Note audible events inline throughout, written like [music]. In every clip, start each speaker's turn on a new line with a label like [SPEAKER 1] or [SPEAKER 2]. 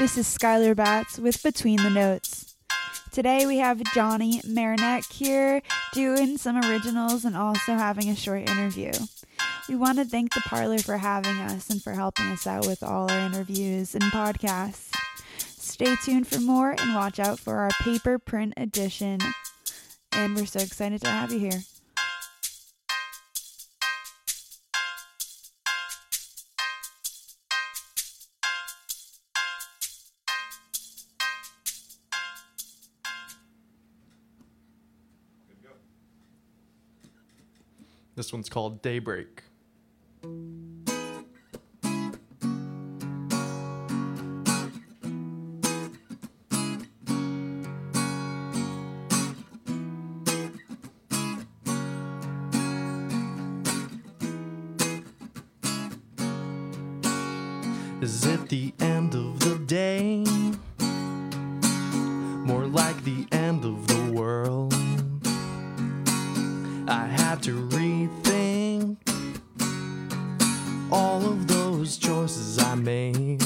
[SPEAKER 1] This is Skylar Batz with Between the Notes. Today we have Johnny Mernick here doing some originals and also having a short interview. We want to thank the Parlour for having us and for helping us out with all our interviews and podcasts. Stay tuned for more and watch out for our paper print edition. And we're so excited to have you here.
[SPEAKER 2] This one's called Daybreak. Is it the end of the day? More like the end of the world. I had to rethink all of those choices I made.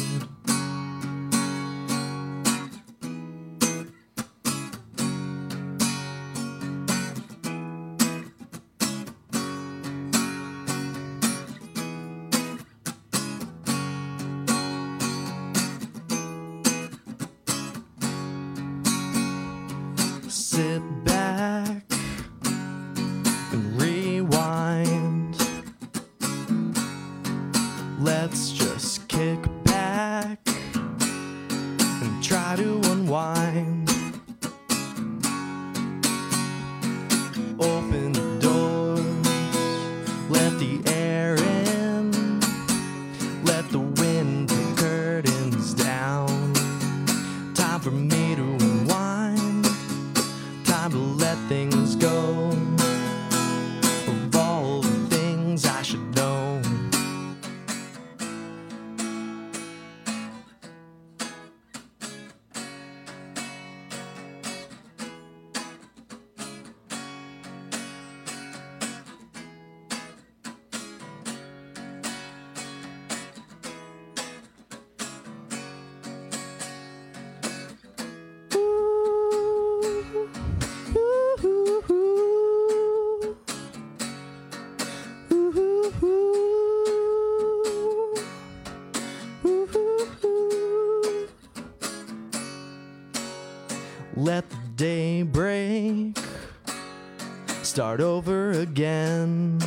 [SPEAKER 2] Sit back Let the day break, start over again.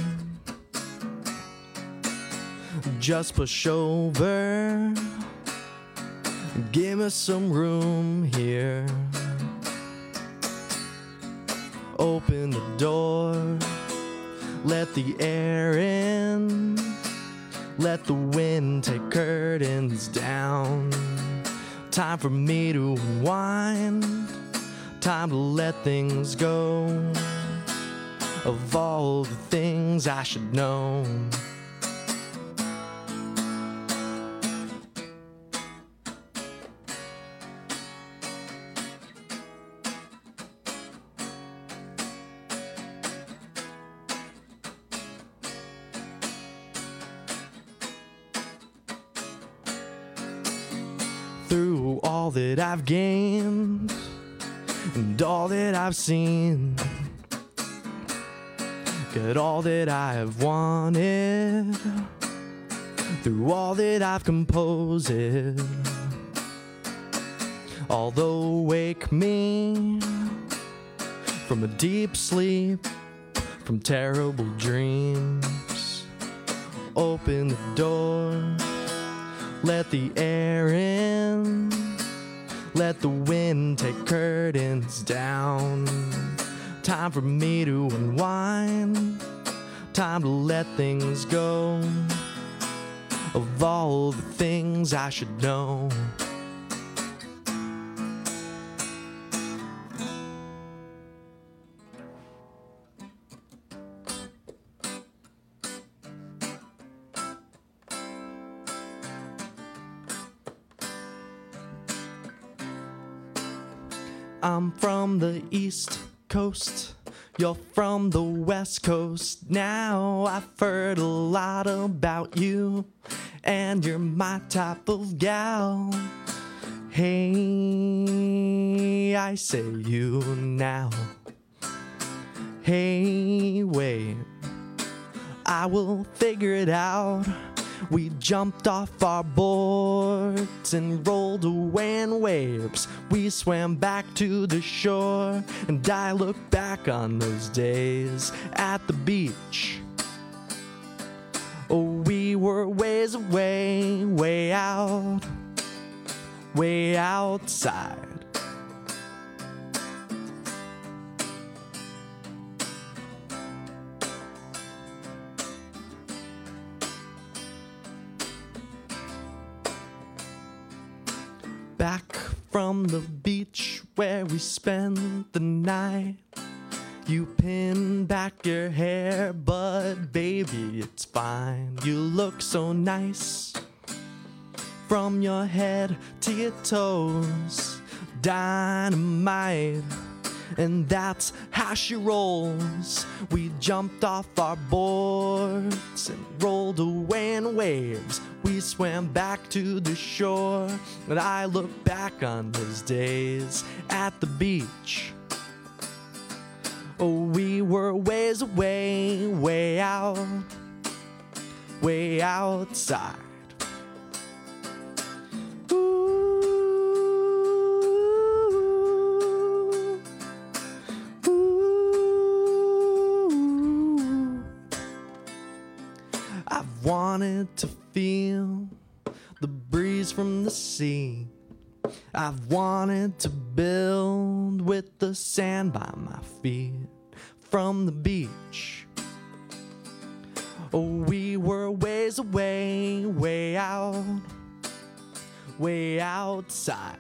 [SPEAKER 2] Just push over, give us some room here. Open the door, let the air in, let the wind take curtains down. Time for me to unwind, time to let things go of all the things I should know. through all that I've gained and all that I've seen. Get all that I have wanted through all that I've composed. Although wake me from a deep sleep, from terrible dreams. Open the door let the air in, let the wind take curtains down. Time for me to unwind, time to let things go of all the things I should know. I'm from the East Coast. You're from the West Coast. Now I've heard a lot about you, and you're my type of gal. Hey, I say you now. Hey, wait, I will figure it out. We jumped off our boards and rolled away in waves. We swam back to the shore, and I look back on those days at the beach. Oh, we were ways away, way out, way outside. From the beach where we spent the night. You pin back your hair, but baby, it's fine. You look so nice from your head to your toes. Dynamite, and that's how she rolls. We jumped off our boards and rolled away in waves. We swam back to the shore, and I look back on those days at the beach. Oh, we were ways away, way out, way outside. I've wanted to feel the breeze from the sea. I've wanted to build with the sand by my feet from the beach. Oh, we were ways away, way out, way outside.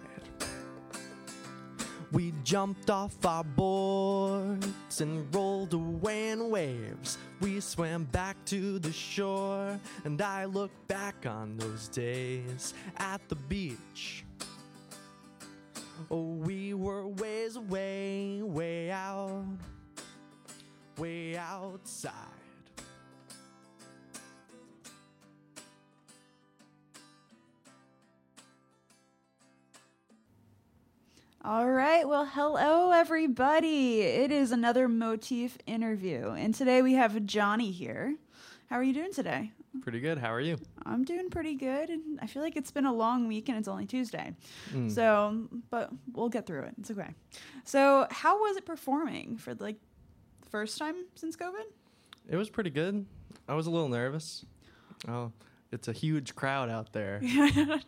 [SPEAKER 2] We jumped off our boards and rolled away in waves. We swam back to the shore, and I look back on those days at the beach. Oh, we were ways away, way out, way outside.
[SPEAKER 1] All right. Well, hello, everybody. It is another Motif interview. And today we have Johnny here. How are you doing today?
[SPEAKER 2] Pretty good. How are you?
[SPEAKER 1] I'm doing pretty good. And I feel like it's been a long week and it's only Tuesday.
[SPEAKER 2] Mm.
[SPEAKER 1] So, but we'll get through it. It's okay. So, how was it performing for like the first time since COVID?
[SPEAKER 2] It was pretty good. I was a little nervous. Oh, it's a huge crowd out there. [laughs]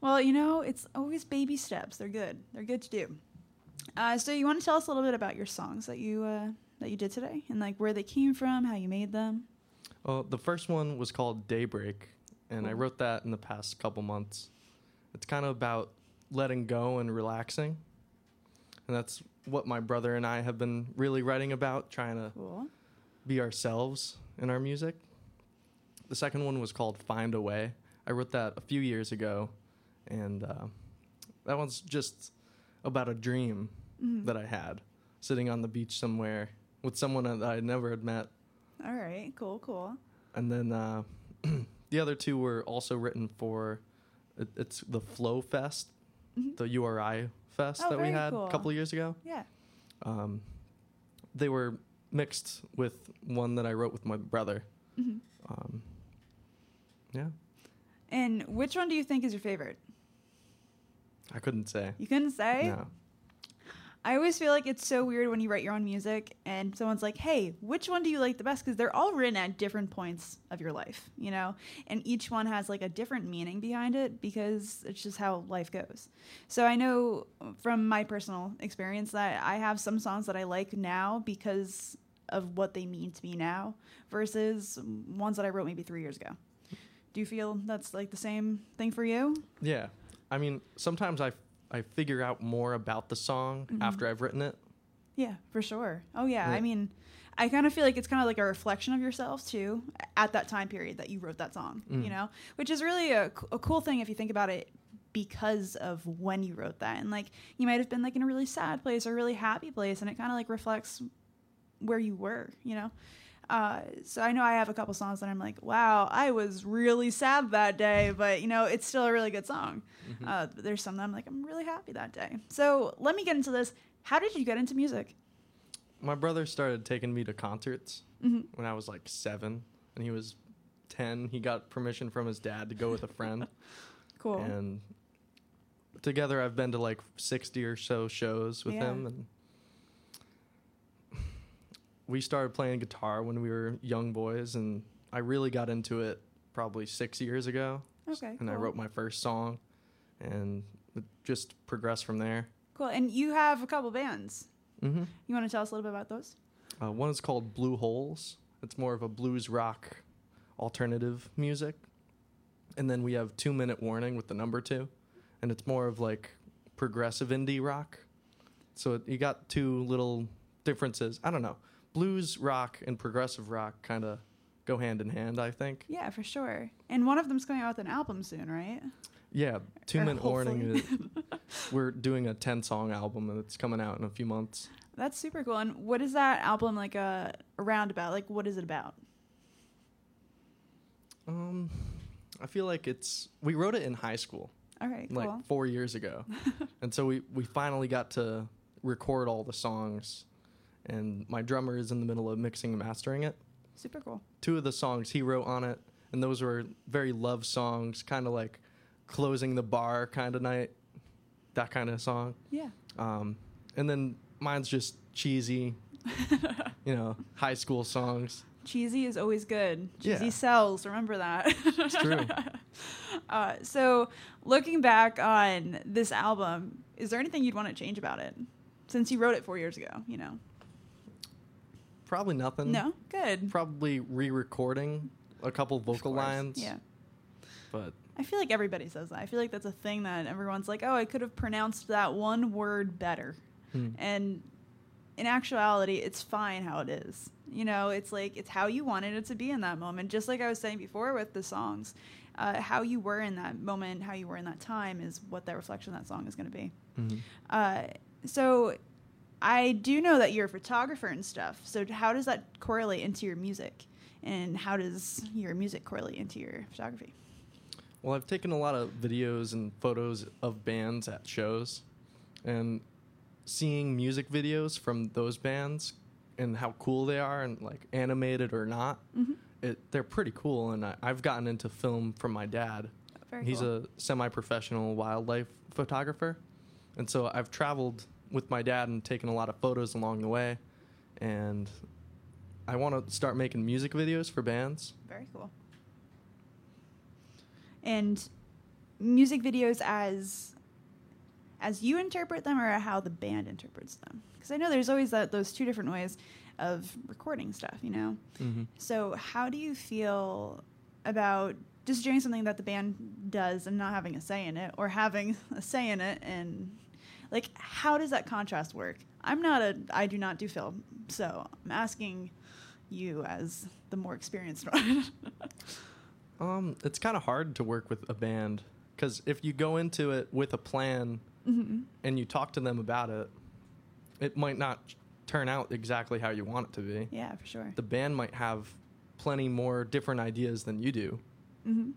[SPEAKER 1] well, you know, it's always baby steps. They're good. They're good to do. Uh, so, you want to tell us a little bit about your songs that you uh, that you did today, and like where they came from, how you made them?
[SPEAKER 2] Well, the first one was called Daybreak, and I wrote that in the past couple months. It's kind of about letting go and relaxing. And that's what my brother and I have been really writing about, trying to
[SPEAKER 1] Cool.
[SPEAKER 2] be ourselves in our music. The second one was called Find a Way. I wrote that a few years ago, and uh, that one's just about a dream
[SPEAKER 1] Mhm.
[SPEAKER 2] that I had sitting on the beach somewhere with someone that I never had met.
[SPEAKER 1] All right. Cool. Cool.
[SPEAKER 2] And then uh, [clears throat] the other two were also written for it, it's the Flow Fest,
[SPEAKER 1] Mhm.
[SPEAKER 2] the URI Fest
[SPEAKER 1] Oh,
[SPEAKER 2] that we had
[SPEAKER 1] cool.
[SPEAKER 2] a couple years ago.
[SPEAKER 1] Yeah.
[SPEAKER 2] Um, they were mixed with one that I wrote with my brother.
[SPEAKER 1] Mhm.
[SPEAKER 2] Um, yeah,
[SPEAKER 1] And which one do you think is your favorite?
[SPEAKER 2] I couldn't say.
[SPEAKER 1] You couldn't say.
[SPEAKER 2] No.
[SPEAKER 1] I always feel like it's so weird when you write your own music and someone's like, "Hey, which one do you like the best?" Because they're all written at different points of your life, you know, and each one has like a different meaning behind it because it's just how life goes. So I know from my personal experience that I have some songs that I like now because of what they mean to me now, versus ones that I wrote maybe three years ago. Do you feel that's like the same thing for you?
[SPEAKER 2] Yeah, I mean, sometimes I I figure out more about the song
[SPEAKER 1] Mhm.
[SPEAKER 2] after I've written it.
[SPEAKER 1] Yeah, for sure. Oh yeah,
[SPEAKER 2] Yeah.
[SPEAKER 1] I mean, I kind of feel like it's kind of like a reflection of yourself too at that time period that you wrote that song. You
[SPEAKER 2] Mm.
[SPEAKER 1] know, which is really a cool thing if you think about it because of when you wrote that and like you might have been like in a really sad place or really happy place and it kind of like reflects where you were you know Uh, so I know I have a couple songs that I'm like, wow, I was really sad that day, [laughs] but you know, it's still a really good song.
[SPEAKER 2] Mm-hmm.
[SPEAKER 1] Uh, there's some that I'm like, I'm really happy that day. So let me get into this. How did you get into music?
[SPEAKER 2] My brother started taking me to concerts
[SPEAKER 1] hmm
[SPEAKER 2] when I was like seven, and he was ten. He got permission from his dad to go with a friend, [laughs]
[SPEAKER 1] Cool.
[SPEAKER 2] and together I've been to like sixty or so shows with
[SPEAKER 1] Yeah.
[SPEAKER 2] him, and we started playing guitar when we were young boys, and I really got into it probably six years ago,
[SPEAKER 1] okay.
[SPEAKER 2] and I wrote my first song, and it just progressed from there.
[SPEAKER 1] Cool. And you have a couple bands.
[SPEAKER 2] hmm
[SPEAKER 1] You want to tell us a little bit about those?
[SPEAKER 2] Uh, one is called Blue Holes. It's more of a blues rock alternative music. And then we have Two Minute Warning with the number two. And it's more of like progressive indie rock. So it, you got two little differences. I don't know. Blues rock and progressive rock kind of go hand in hand, I think.
[SPEAKER 1] Yeah, for sure. And one of them's coming out with an album soon, right?
[SPEAKER 2] Yeah, Two
[SPEAKER 1] Or
[SPEAKER 2] Minute Warning. Is, [laughs] we're doing a 10 song album and it's coming out in a few months.
[SPEAKER 1] That's super cool. And what is that album like uh, around about? Like, what is it about?
[SPEAKER 2] Um, I feel like it's. We wrote it in high school.
[SPEAKER 1] All right, cool.
[SPEAKER 2] like four years ago, [laughs] and so we we finally got to record all the songs, and my drummer is in the middle of mixing and mastering it.
[SPEAKER 1] super cool.
[SPEAKER 2] Two of the songs he wrote on it, and those were very love songs, kind of like closing the bar kind of night, that kind of song.
[SPEAKER 1] Yeah.
[SPEAKER 2] Um, and then mine's just cheesy, [laughs] you know, high school songs.
[SPEAKER 1] Cheesy is always good. Cheesy
[SPEAKER 2] Yeah.
[SPEAKER 1] sells. Remember that.
[SPEAKER 2] It's true. [laughs]
[SPEAKER 1] Uh, so, looking back on this album, is there anything you'd want to change about it? Since you wrote it four years ago, you know.
[SPEAKER 2] Probably nothing.
[SPEAKER 1] No, good.
[SPEAKER 2] Probably re-recording a couple vocal
[SPEAKER 1] course.
[SPEAKER 2] lines.
[SPEAKER 1] Yeah.
[SPEAKER 2] But
[SPEAKER 1] I feel like everybody says that. I feel like that's a thing that everyone's like, oh, I could have pronounced that one word better.
[SPEAKER 2] hmm.
[SPEAKER 1] And in actuality, it's fine how it is. You know, it's like it's how you wanted it to be in that moment. Just like I was saying before with the songs, uh, how you were in that moment, how you were in that time is what that reflection of that song is going to be.
[SPEAKER 2] Mhm.
[SPEAKER 1] Uh, so I do know that you're a photographer and stuff. So how does that correlate into your music? And how does your music correlate into your photography?
[SPEAKER 2] Well, I've taken a lot of videos and photos of bands at shows, and seeing music videos from those bands and how cool they are, and like animated or not,
[SPEAKER 1] Mm-hmm.
[SPEAKER 2] it they're pretty cool. And I, I've gotten into film from my dad. He's
[SPEAKER 1] cool.
[SPEAKER 2] a semi-professional wildlife photographer, and so I've traveled with my dad and taking a lot of photos along the way, and I want to start making music videos for bands.
[SPEAKER 1] Very cool. And music videos as as you interpret them or how the band interprets them? Because I know there's always that those two different ways of recording stuff, you know.
[SPEAKER 2] Mm-hmm.
[SPEAKER 1] So how do you feel about just doing something that the band does and not having a say in it, or having [laughs] a say in it, and like how does that contrast work? I'm not a I do not do film, so I'm asking you as the more experienced [laughs] one.
[SPEAKER 2] Um, it's kind of hard to work with a band because if you go into it with a plan
[SPEAKER 1] hmm
[SPEAKER 2] and you talk to them about it, it might not turn out exactly how you want it to be.
[SPEAKER 1] Yeah, for sure.
[SPEAKER 2] The band might have plenty more different ideas than you do,
[SPEAKER 1] Mm-hmm.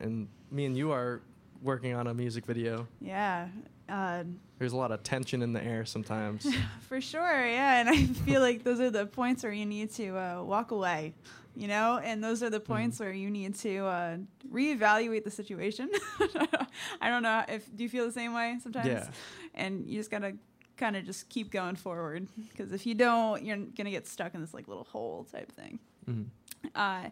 [SPEAKER 2] and me and you are working on a music video.
[SPEAKER 1] Yeah, uh,
[SPEAKER 2] There's a lot of tension in the air sometimes. [laughs]
[SPEAKER 1] for sure. Yeah, and I feel like those are the points where you need to uh, walk away, you know, and those are the points where you need to uh, reevaluate the situation. [laughs] I don't know if do you feel the same way sometimes?
[SPEAKER 2] Yeah.
[SPEAKER 1] And you just gotta kind of just keep going forward because if you don't, you're gonna get stuck in this like little hole type thing.
[SPEAKER 2] Mhm.
[SPEAKER 1] Uh,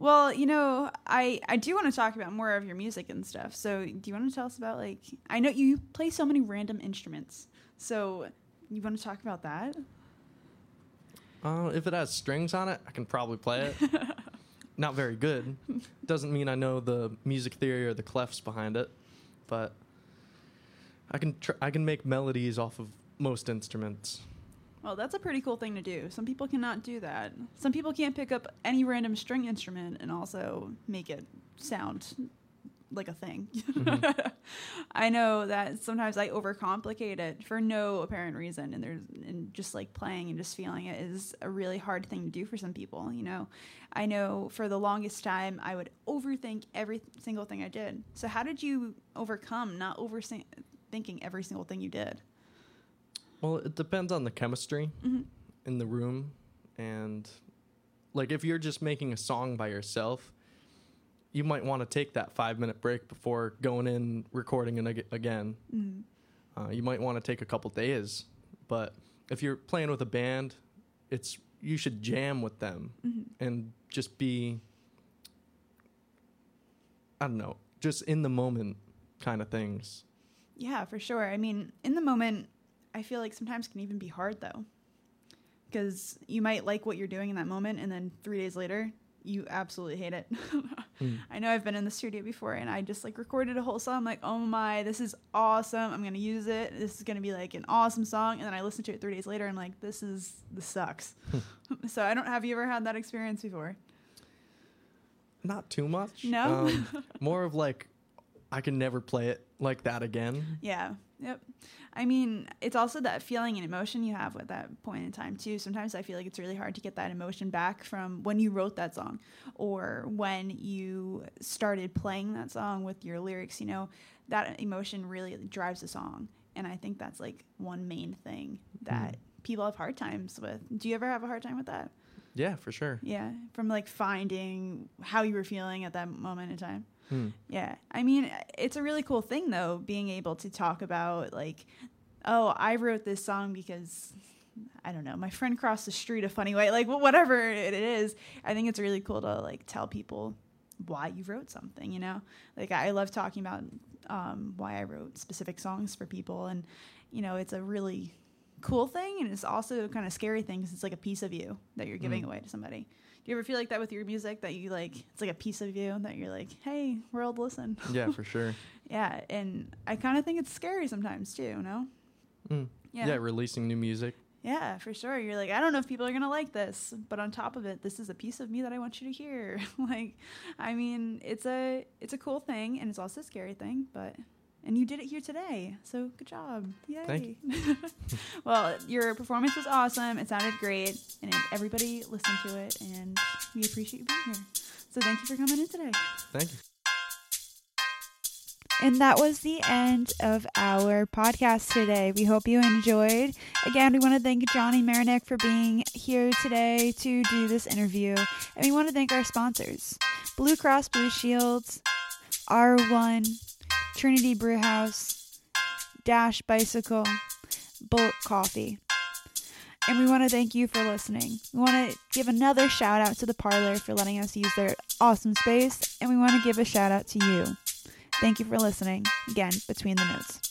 [SPEAKER 1] well, you know, I I do want to talk about more of your music and stuff. So, do you want to tell us about like I know you play so many random instruments. So, you want to talk about that?
[SPEAKER 2] Uh, if it has strings on it, I can probably play it. [laughs] Not very good. Doesn't mean I know the music theory or the clefs behind it, but I can tr- I can make melodies off of most instruments.
[SPEAKER 1] Well, that's a pretty cool thing to do. Some people cannot do that. Some people can't pick up any random string instrument and also make it sound like a thing.
[SPEAKER 2] Mm-hmm. [laughs]
[SPEAKER 1] I know that sometimes I overcomplicate it for no apparent reason, and there's and just like playing and just feeling it is a really hard thing to do for some people. You know, I know for the longest time I would overthink every single thing I did. So how did you overcome not overthinking every single thing you did?
[SPEAKER 2] Well, it depends on the chemistry
[SPEAKER 1] Mm-hmm.
[SPEAKER 2] in the room, and like if you're just making a song by yourself, you might want to take that five minute break before going in recording it ag- again.
[SPEAKER 1] Mm-hmm.
[SPEAKER 2] Uh, you might want to take a couple days, but if you're playing with a band, it's you should jam with them
[SPEAKER 1] Mm-hmm.
[SPEAKER 2] and just be I don't know, just in the moment kind of things.
[SPEAKER 1] Yeah, for sure. I mean, in the moment, I feel like sometimes can even be hard though. Because you might like what you're doing in that moment, and then three days later, you absolutely hate it. [laughs]
[SPEAKER 2] Mm.
[SPEAKER 1] I know I've been in the studio before, and I just like recorded a whole song. I'm like, oh my, this is awesome. I'm gonna use it. This is gonna be like an awesome song. And then I listen to it three days later, and I'm like, this is this sucks. [laughs] [laughs] so I don't. Have you ever had that experience before?
[SPEAKER 2] Not too much.
[SPEAKER 1] No?
[SPEAKER 2] Um, more of like I can never play it like that again.
[SPEAKER 1] Yeah. Yep. I mean, it's also that feeling and emotion you have at that point in time too. Sometimes I feel like it's really hard to get that emotion back from when you wrote that song or when you started playing that song with your lyrics, you know, that emotion really drives the song. And I think that's like one main thing that mm-hmm. people have hard times with. Do you ever have a hard time with that?
[SPEAKER 2] Yeah, for sure.
[SPEAKER 1] Yeah, from like finding how you were feeling at that moment in time.
[SPEAKER 2] Hmm.
[SPEAKER 1] Yeah. I mean, it's a really cool thing though, being able to talk about like, oh, I wrote this song because I don't know, my friend crossed the street a funny way, like whatever it is. I think it's really cool to like tell people why you wrote something, you know? Like I love talking about um, why I wrote specific songs for people and you know, it's a really cool thing and it's also kind of scary thing because it's like a piece of you that you're giving
[SPEAKER 2] Mm.
[SPEAKER 1] away to somebody. Do you ever feel like that with your music that you like it's like a piece of you that you're like, hey, world, listen. [laughs]
[SPEAKER 2] Yeah, for sure. [laughs]
[SPEAKER 1] Yeah, and I kind of think it's scary sometimes too, no?
[SPEAKER 2] Mm.
[SPEAKER 1] Yeah.
[SPEAKER 2] yeah, releasing new music.
[SPEAKER 1] Yeah, for sure. You're like, I don't know if people are going to like this, but on top of it, this is a piece of me that I want you to hear. [laughs] like, I mean, it's a it's a cool thing and it's also a scary thing, but and you did it here today. So, good job. Yay.
[SPEAKER 2] Thank you. [laughs]
[SPEAKER 1] well, your performance was awesome. It sounded great and everybody listened to it and we appreciate you being here. So, thank you for coming in today.
[SPEAKER 2] Thank you.
[SPEAKER 1] And that was the end of our podcast today. We hope you enjoyed. Again, we want to thank Johnny Mernick for being here today to do this interview. And we want to thank our sponsors Blue Cross Blue Shields, R1, Trinity Brewhouse, Dash Bicycle, Bolt Coffee. And we want to thank you for listening. We want to give another shout out to the parlor for letting us use their awesome space. And we want to give a shout out to you. Thank you for listening. Again, Between the Notes.